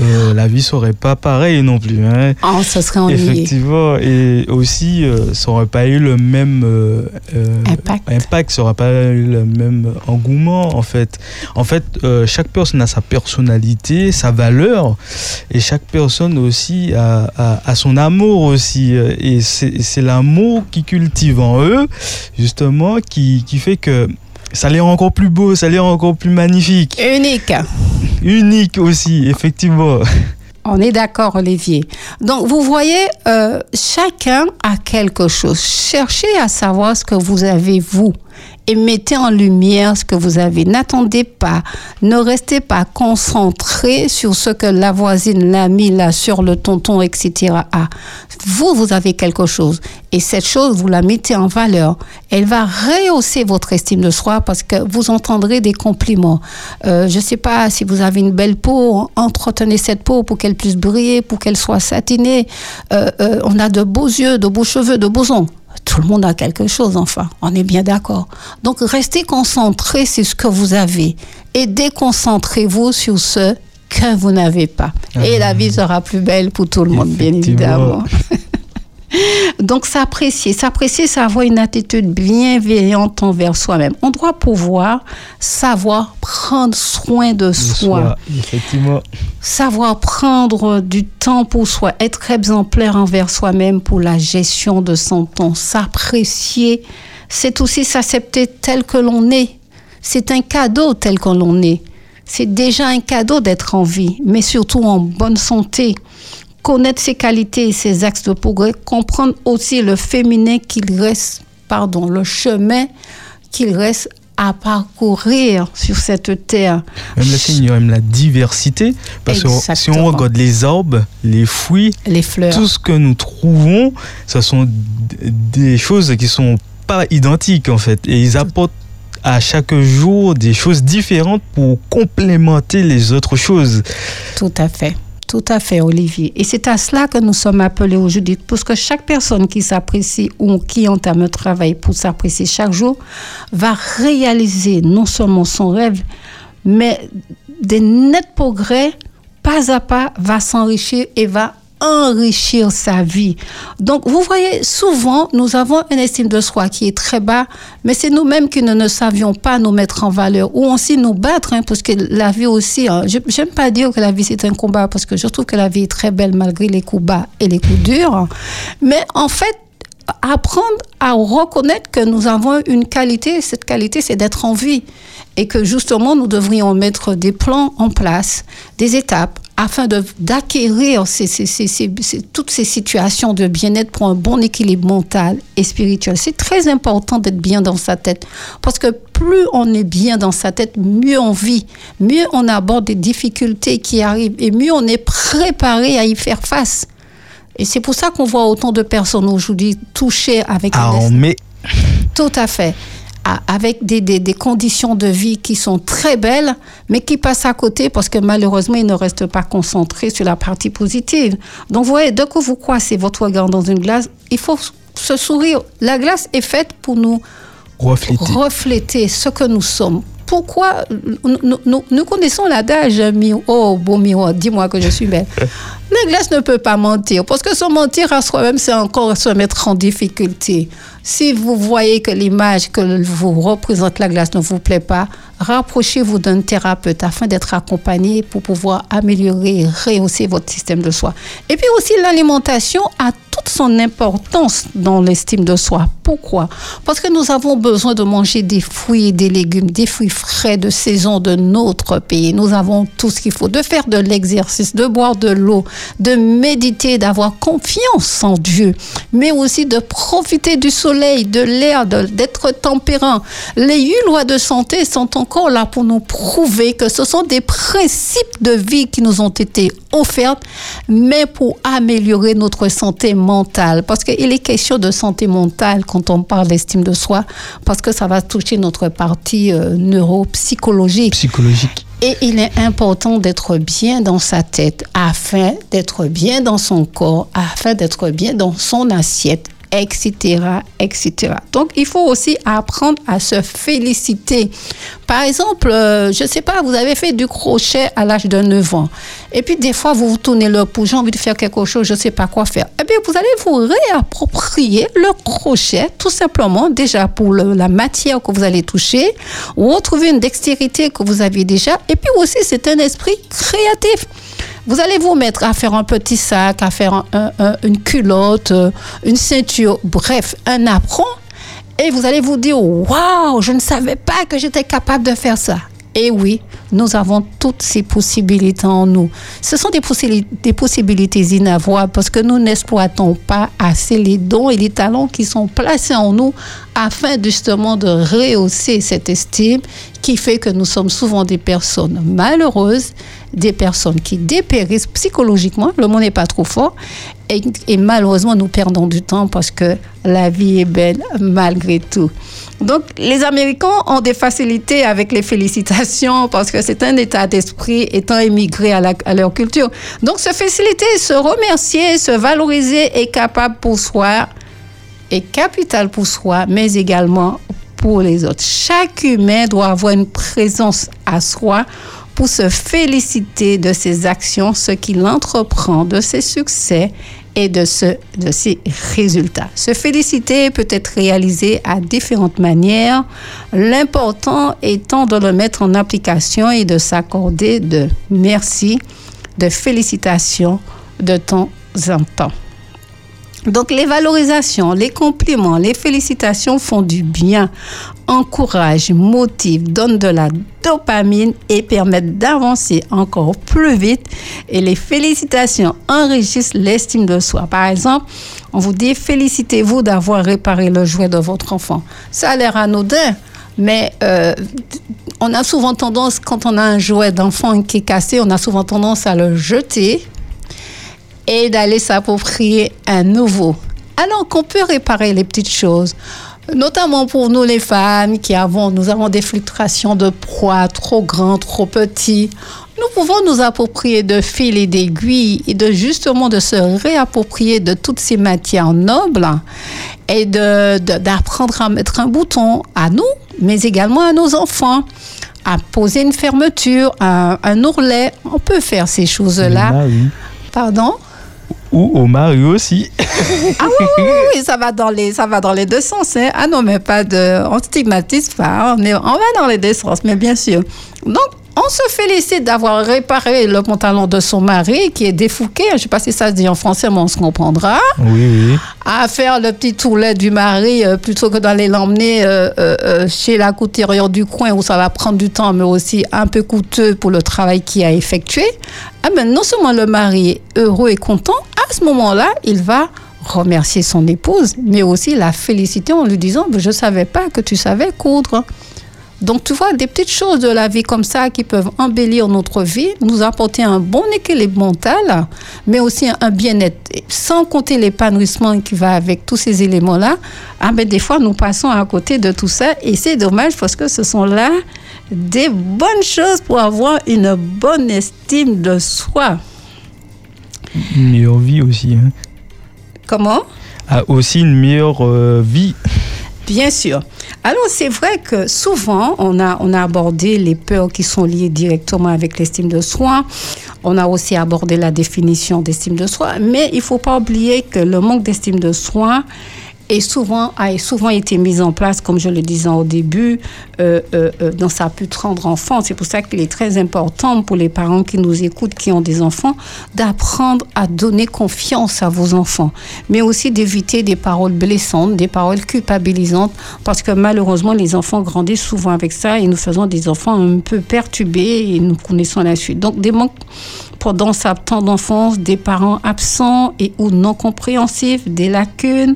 euh, la vie serait pas pareille non plus. Hein. Oh, ce serait ennuyé. Effectivement, et aussi, euh, ça aurait pas eu le même euh, euh, Impact. impact, ça aurait pas eu le même engouement en fait. En fait, chaque personne a sa personnalité, sa valeur, et chaque personne aussi a, a- a son amour aussi. Et c'est c'est l'amour qui cultive en eux, justement, qui, qui fait que ça les rend encore plus beaux, ça les rend encore plus magnifiques, Unique. uniques aussi, effectivement. On est d'accord, Olivier. Donc, vous voyez, euh, chacun a quelque chose. Cherchez à savoir ce que vous avez, vous, et mettez en lumière ce que vous avez. N'attendez pas, ne restez pas concentré sur ce que la voisine, l'ami, là, sur le tonton, etc. Vous, vous avez quelque chose. Et cette chose, vous la mettez en valeur. Elle va rehausser votre estime de soi parce que vous entendrez des compliments. Euh, je ne sais pas si vous avez une belle peau, entretenez cette peau pour qu'elle puisse briller, pour qu'elle soit satinée. Euh, euh, on a de beaux yeux, de beaux cheveux, de beaux ongles. Tout le monde a quelque chose, enfin. On est bien d'accord. Donc, restez concentré sur ce que vous avez et déconcentrez-vous sur ce que vous n'avez pas. Et la vie sera plus belle pour tout le monde, bien évidemment. Donc, s'apprécier. S'apprécier, c'est avoir une attitude bienveillante envers soi-même. On doit pouvoir savoir prendre soin de De soi soi, effectivement. savoir prendre du temps pour soi, être exemplaire envers soi-même pour la gestion de son temps, s'apprécier, c'est aussi s'accepter tel que l'on est. C'est un cadeau tel que l'on est. C'est déjà un cadeau d'être en vie, mais surtout en bonne santé. Connaître ses qualités et ses axes de progrès, comprendre aussi le féminin qu'il reste, pardon, le chemin qu'il reste à parcourir sur cette terre. Même le Seigneur aime la diversité. Parce que si on regarde les arbres, les fruits, Les fleurs. tout ce que nous trouvons, ce sont des choses qui sont pas identiques en fait. Et ils apportent à chaque jour des choses différentes pour complémenter les autres choses. Tout à fait. Tout à fait, Olivier. Et c'est à cela que nous sommes appelés aujourd'hui, parce que chaque personne qui s'apprécie ou qui entame un travail pour s'apprécier chaque jour va réaliser non seulement son rêve, mais des nets progrès, pas à pas, va s'enrichir et va enrichir sa vie. Donc, vous voyez, souvent, nous avons une estime de soi qui est très bas, mais c'est nous-mêmes qui ne, ne savions pas nous mettre en valeur ou aussi nous battre, hein, parce que la vie aussi, hein, j'aime pas dire que la vie c'est un combat, parce que je trouve que la vie est très belle malgré les coups bas et les coups durs. Mais en fait, apprendre à reconnaître que nous avons une qualité, cette qualité c'est d'être en vie et que justement nous devrions mettre des plans en place, des étapes afin d'acquérir ces, ces- ces- toutes ces situations de bien-être pour un bon équilibre mental et spirituel. C'est très important d'être bien dans sa tête parce que plus on est bien dans sa tête, mieux on vit, mieux on aborde des difficultés qui arrivent et mieux on est préparé à y faire face. Et c'est pour ça qu'on voit autant de personnes aujourd'hui touchées avec Ah, un mais tout à fait. Avec des, des, des conditions de vie qui sont très belles, mais qui passent à côté parce que malheureusement, ils ne restent pas concentrés sur la partie positive. Donc, vous voyez, dès que vous croisez votre regard dans une glace, il faut se sourire. La glace est faite pour nous refléter. refléter ce que nous sommes. Pourquoi nous, nous- nous- connaissons l'adage Oh, beau miroir, dis-moi que je suis belle. La glace ne peut pas mentir, parce que se mentir à soi-même, c'est encore se mettre en difficulté. Si vous voyez que l'image que vous représente la glace ne vous plaît pas, rapprochez-vous d'un thérapeute afin d'être accompagné pour pouvoir améliorer et rehausser votre système de soin. Et puis aussi, l'alimentation a toute son importance dans l'estime de soi. Pourquoi? Parce que nous avons besoin de manger des fruits des légumes, des fruits frais de saison de notre pays. Nous avons tout ce qu'il faut, de faire de l'exercice, de boire de l'eau, de méditer, d'avoir confiance en Dieu, mais aussi de profiter du soleil, de l'air, d'être tempérant. Les huit lois de santé sont encore là pour nous prouver que ce sont des principes de vie qui nous ont été offertes, mais pour améliorer notre santé mentale. Parce qu'il est question de santé mentale quand on parle d'estime de soi, parce que ça va toucher notre partie euh, neuropsychologique. Psychologique. Et il est important d'être bien dans sa tête afin d'être bien dans son corps, afin d'être bien dans son assiette etc., etc. Donc, il faut aussi apprendre à se féliciter. Par exemple, euh, je ne sais pas, vous avez fait du crochet à l'âge de 9 ans. Et puis, des fois, vous vous tournez le pouce, j'ai envie de faire quelque chose, je ne sais pas quoi faire. Eh bien, vous allez vous réapproprier le crochet, tout simplement, déjà pour la matière que vous allez toucher, ou retrouver une dextérité que vous aviez déjà. Et puis aussi, c'est un esprit créatif. Vous allez vous mettre à faire un petit sac, à faire une culotte, euh, une ceinture, bref, un apron. Et vous allez vous dire, waouh, je ne savais pas que j'étais capable de faire ça. Et oui, nous avons toutes ces possibilités en nous. Ce sont des, des possibilités inavouables parce que nous n'exploitons pas assez les dons et les talents qui sont placés en nous afin justement de rehausser cette estime qui fait que nous sommes souvent des personnes malheureuses, des personnes qui dépérissent psychologiquement, le mot n'est pas trop fort, et, malheureusement nous perdons du temps parce que la vie est belle malgré tout. Donc les Américains ont des facilités avec les félicitations parce que c'est un état d'esprit étant émigré à, à, leur culture. Donc se féliciter, se remercier, se valoriser est capable pour soi, est capital pour soi, mais également pour les autres. Chaque humain doit avoir une présence à soi pour se féliciter de ses actions, ce qu'il entreprend, de ses succès et de, ses résultats. Se féliciter peut être réalisé à différentes manières, l'important étant de le mettre en application et de s'accorder de merci, de félicitations de temps en temps. Donc les valorisations, les compliments, les félicitations font du bien, encouragent, motivent, donnent de la dopamine et permettent d'avancer encore plus vite. Et les félicitations enrichissent l'estime de soi. Par exemple, on vous dit félicitez-vous d'avoir réparé le jouet de votre enfant. Ça a l'air anodin. Mais euh, on a souvent tendance, quand on a un jouet d'enfant qui est cassé, on a souvent tendance à le jeter et d'aller s'approprier un nouveau. Alors qu'on peut réparer les petites choses, notamment pour nous les femmes qui avons, nous avons des fluctuations de poids trop grands, trop petits. Nous pouvons nous approprier de fils et d'aiguilles et de justement de se réapproprier de toutes ces matières nobles et de, d'apprendre à mettre un bouton à nous, mais également à nos enfants à poser une fermeture, un, un ourlet. On peut faire ces choses-là. Oui. Pardon? Ou au mari aussi. ah oui, ça va dans les, ça va dans les deux sens. Hein. Ah non, mais pas de, on stigmatise pas. On, est, on va dans les deux sens, mais bien sûr. Donc, on se félicite d'avoir réparé le pantalon de son mari qui est défouqué. Je ne sais pas si ça se dit en français, mais on se comprendra. Oui, oui. À faire le petit toulet du mari euh, plutôt que d'aller l'emmener euh, euh, chez la couturière du coin où ça va prendre du temps, mais aussi un peu coûteux pour le travail qu'il a effectué. Ah ben, non seulement le mari est heureux et content, à ce moment-là, il va remercier son épouse, mais aussi la féliciter en lui disant Je ne savais pas que tu savais coudre. Donc, tu vois, des petites choses de la vie comme ça qui peuvent embellir notre vie, nous apporter un bon équilibre mental, mais aussi un bien-être. Sans compter l'épanouissement qui va avec tous ces éléments-là, ah ben, des fois, nous passons à côté de tout ça et c'est dommage parce que ce sont là des bonnes choses pour avoir une bonne estime de soi. Une meilleure vie aussi. Hein. Comment? Ah, Aussi une meilleure euh, vie. Bien sûr. Alors, c'est vrai que souvent, on a, on a abordé les peurs qui sont liées directement avec l'estime de soi. On a aussi abordé la définition d'estime de soi. Mais il ne faut pas oublier que le manque d'estime de soi et souvent a souvent été mise en place, comme je le disais au début, euh, euh, euh, dans sa plus tendre enfance. C'est pour ça qu'il est très important pour les parents qui nous écoutent, qui ont des enfants, d'apprendre à donner confiance à vos enfants, mais aussi d'éviter des paroles blessantes, des paroles culpabilisantes, parce que malheureusement, les enfants grandissent souvent avec ça et nous faisons des enfants un peu perturbés et nous connaissons la suite. Donc, des manques pendant sa tendre enfance, des parents absents et ou non compréhensifs, des lacunes,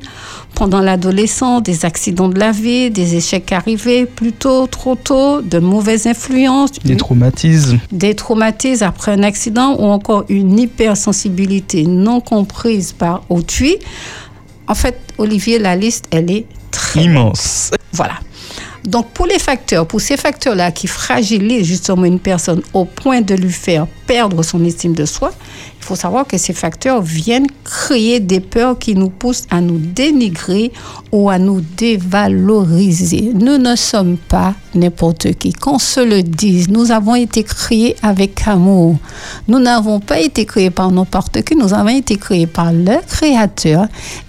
pendant l'adolescence, des accidents de la vie, des échecs arrivés plus tôt, trop tôt, de mauvaises influences, Des traumatismes. des traumatismes après un accident ou encore une hypersensibilité non comprise par autrui. En fait, Olivier, la liste, elle est très Immense. voilà. Donc, pour les facteurs, pour ces facteurs-là qui fragilisent justement une personne au point de lui faire perdre son estime de soi, il faut savoir que ces facteurs viennent créer des peurs qui nous poussent à nous dénigrer ou à nous dévaloriser. Nous ne sommes pas n'importe qui. Qu'on se le dise, nous avons été créés avec amour. Nous n'avons pas été créés par n'importe qui, nous avons été créés par le Créateur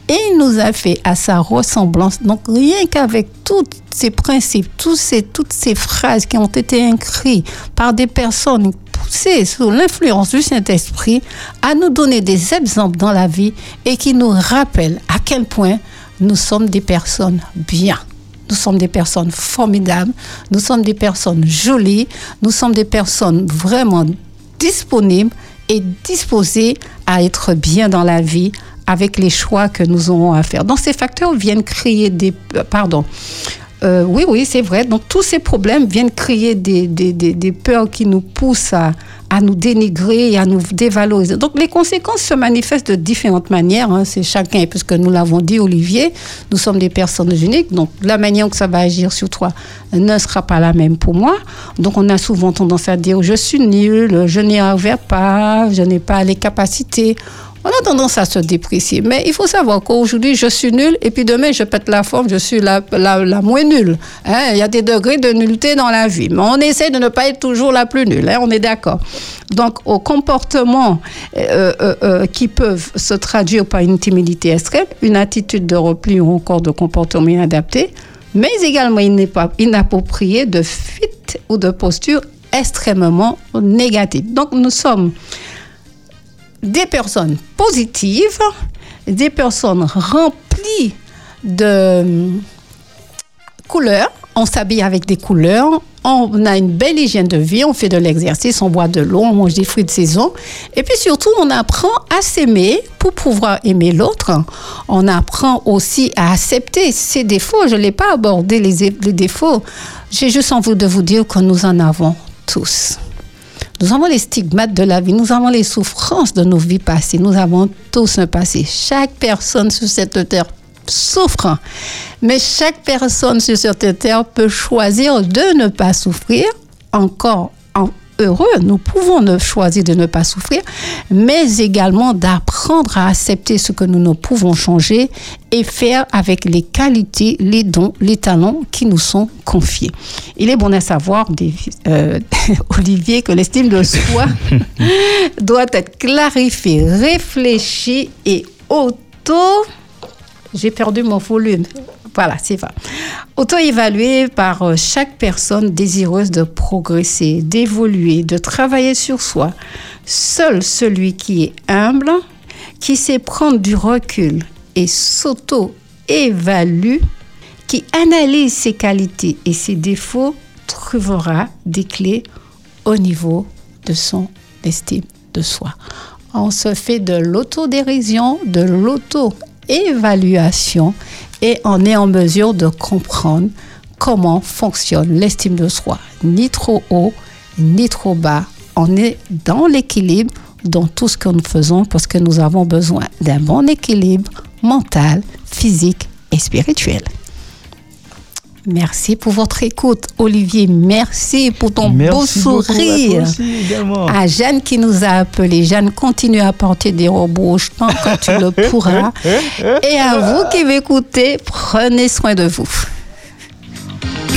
et il nous a fait à sa ressemblance. Donc rien qu'avec tous ces principes, tous ces, toutes ces phrases qui ont été écrites par des personnes poussées sous l'influence du Saint-Esprit à nous donner des exemples dans la vie et qui nous rappellent à quel point nous sommes des personnes bien. Nous sommes des personnes formidables, nous sommes des personnes jolies, nous sommes des personnes vraiment disponibles et disposées à être bien dans la vie avec les choix que nous aurons à faire. Donc ces facteurs viennent créer des... euh, Pardon. Euh, oui, oui, c'est vrai. Donc tous ces problèmes viennent créer des, des, des, peurs qui nous poussent à, à nous dénigrer et à nous dévaloriser. Donc les conséquences se manifestent de différentes manières. hein. C'est chacun, puisque nous l'avons dit, Olivier, nous sommes des personnes uniques. Donc la manière que ça va agir sur toi ne sera pas la même pour moi. Donc on a souvent tendance à dire je suis nul, je n'y arriverai pas, je n'ai pas les capacités. On a tendance à se déprécier. Mais il faut savoir qu'aujourd'hui, je suis nul et puis demain, je pète la forme, je suis la, la, la moins nulle. Hein, Il y a des degrés de nullité dans la vie. Mais on essaie de ne pas être toujours la plus nulle. hein, on est d'accord. Donc, aux comportements euh, euh, euh, qui peuvent se traduire par une timidité extrême, une attitude de repli ou encore de comportement inadapté, mais également inapproprié de fuite ou de posture extrêmement négative. Donc, nous sommes des personnes positives, des personnes remplies de hum, couleurs. On s'habille avec des couleurs. On a une belle hygiène de vie. On fait de l'exercice. On boit de l'eau. On mange des fruits de saison. Et puis surtout, on apprend à s'aimer pour pouvoir aimer l'autre. On apprend aussi à accepter ses défauts. Je ne pas abordé, les, les défauts. J'ai juste envie de vous dire que nous en avons tous. Nous avons les stigmates de la vie, nous avons les souffrances de nos vies passées, nous avons tous un passé. Chaque personne sur cette terre souffre, mais chaque personne sur cette terre peut choisir de ne pas souffrir. Encore en heureux, nous pouvons ne choisir de ne pas souffrir, mais également d'apprendre à accepter ce que nous ne pouvons changer et faire avec les qualités, les dons, les talents qui nous sont confiés. Il est bon à savoir, euh, Olivier, que l'estime de soi doit être clarifiée, réfléchie et auto... J'ai perdu mon volume. Voilà, c'est ça. Auto-évalué par euh, chaque personne désireuse de progresser, d'évoluer, de travailler sur soi. Seul celui qui est humble, qui sait prendre du recul et s'auto-évalue, qui analyse ses qualités et ses défauts, trouvera des clés au niveau de son estime de soi. On se fait de l'autodérision, de l'auto-évaluation et on est en mesure de comprendre comment fonctionne l'estime de soi. Ni trop haut, ni trop bas. On est dans l'équilibre dans tout ce que nous faisons parce que nous avons besoin d'un bon équilibre mental, physique et spirituel. Merci pour votre écoute, Olivier. Merci pour ton beau Merci à sourire. également. À Jeanne qui nous a appelés. Jeanne, continue à porter des rebouches tant que tu le pourras. Et à vous qui m'écoutez, prenez soin de vous.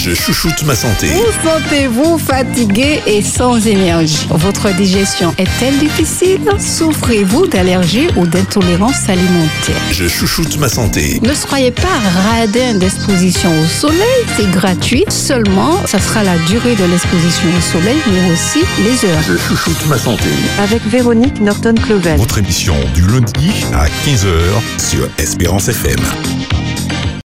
Je chouchoute ma santé. Vous sentez-vous fatigué et sans énergie? Votre digestion est-elle difficile? Souffrez-vous d'allergies ou d'intolérance alimentaire? Je chouchoute ma santé. Ne soyez pas radin d'exposition au soleil, c'est gratuit. Seulement, ça sera la durée de l'exposition au soleil, mais aussi les heures. Je chouchoute ma santé. avec Véronique Norton-Clovel. Votre émission du lundi à 15h sur Espérance FM.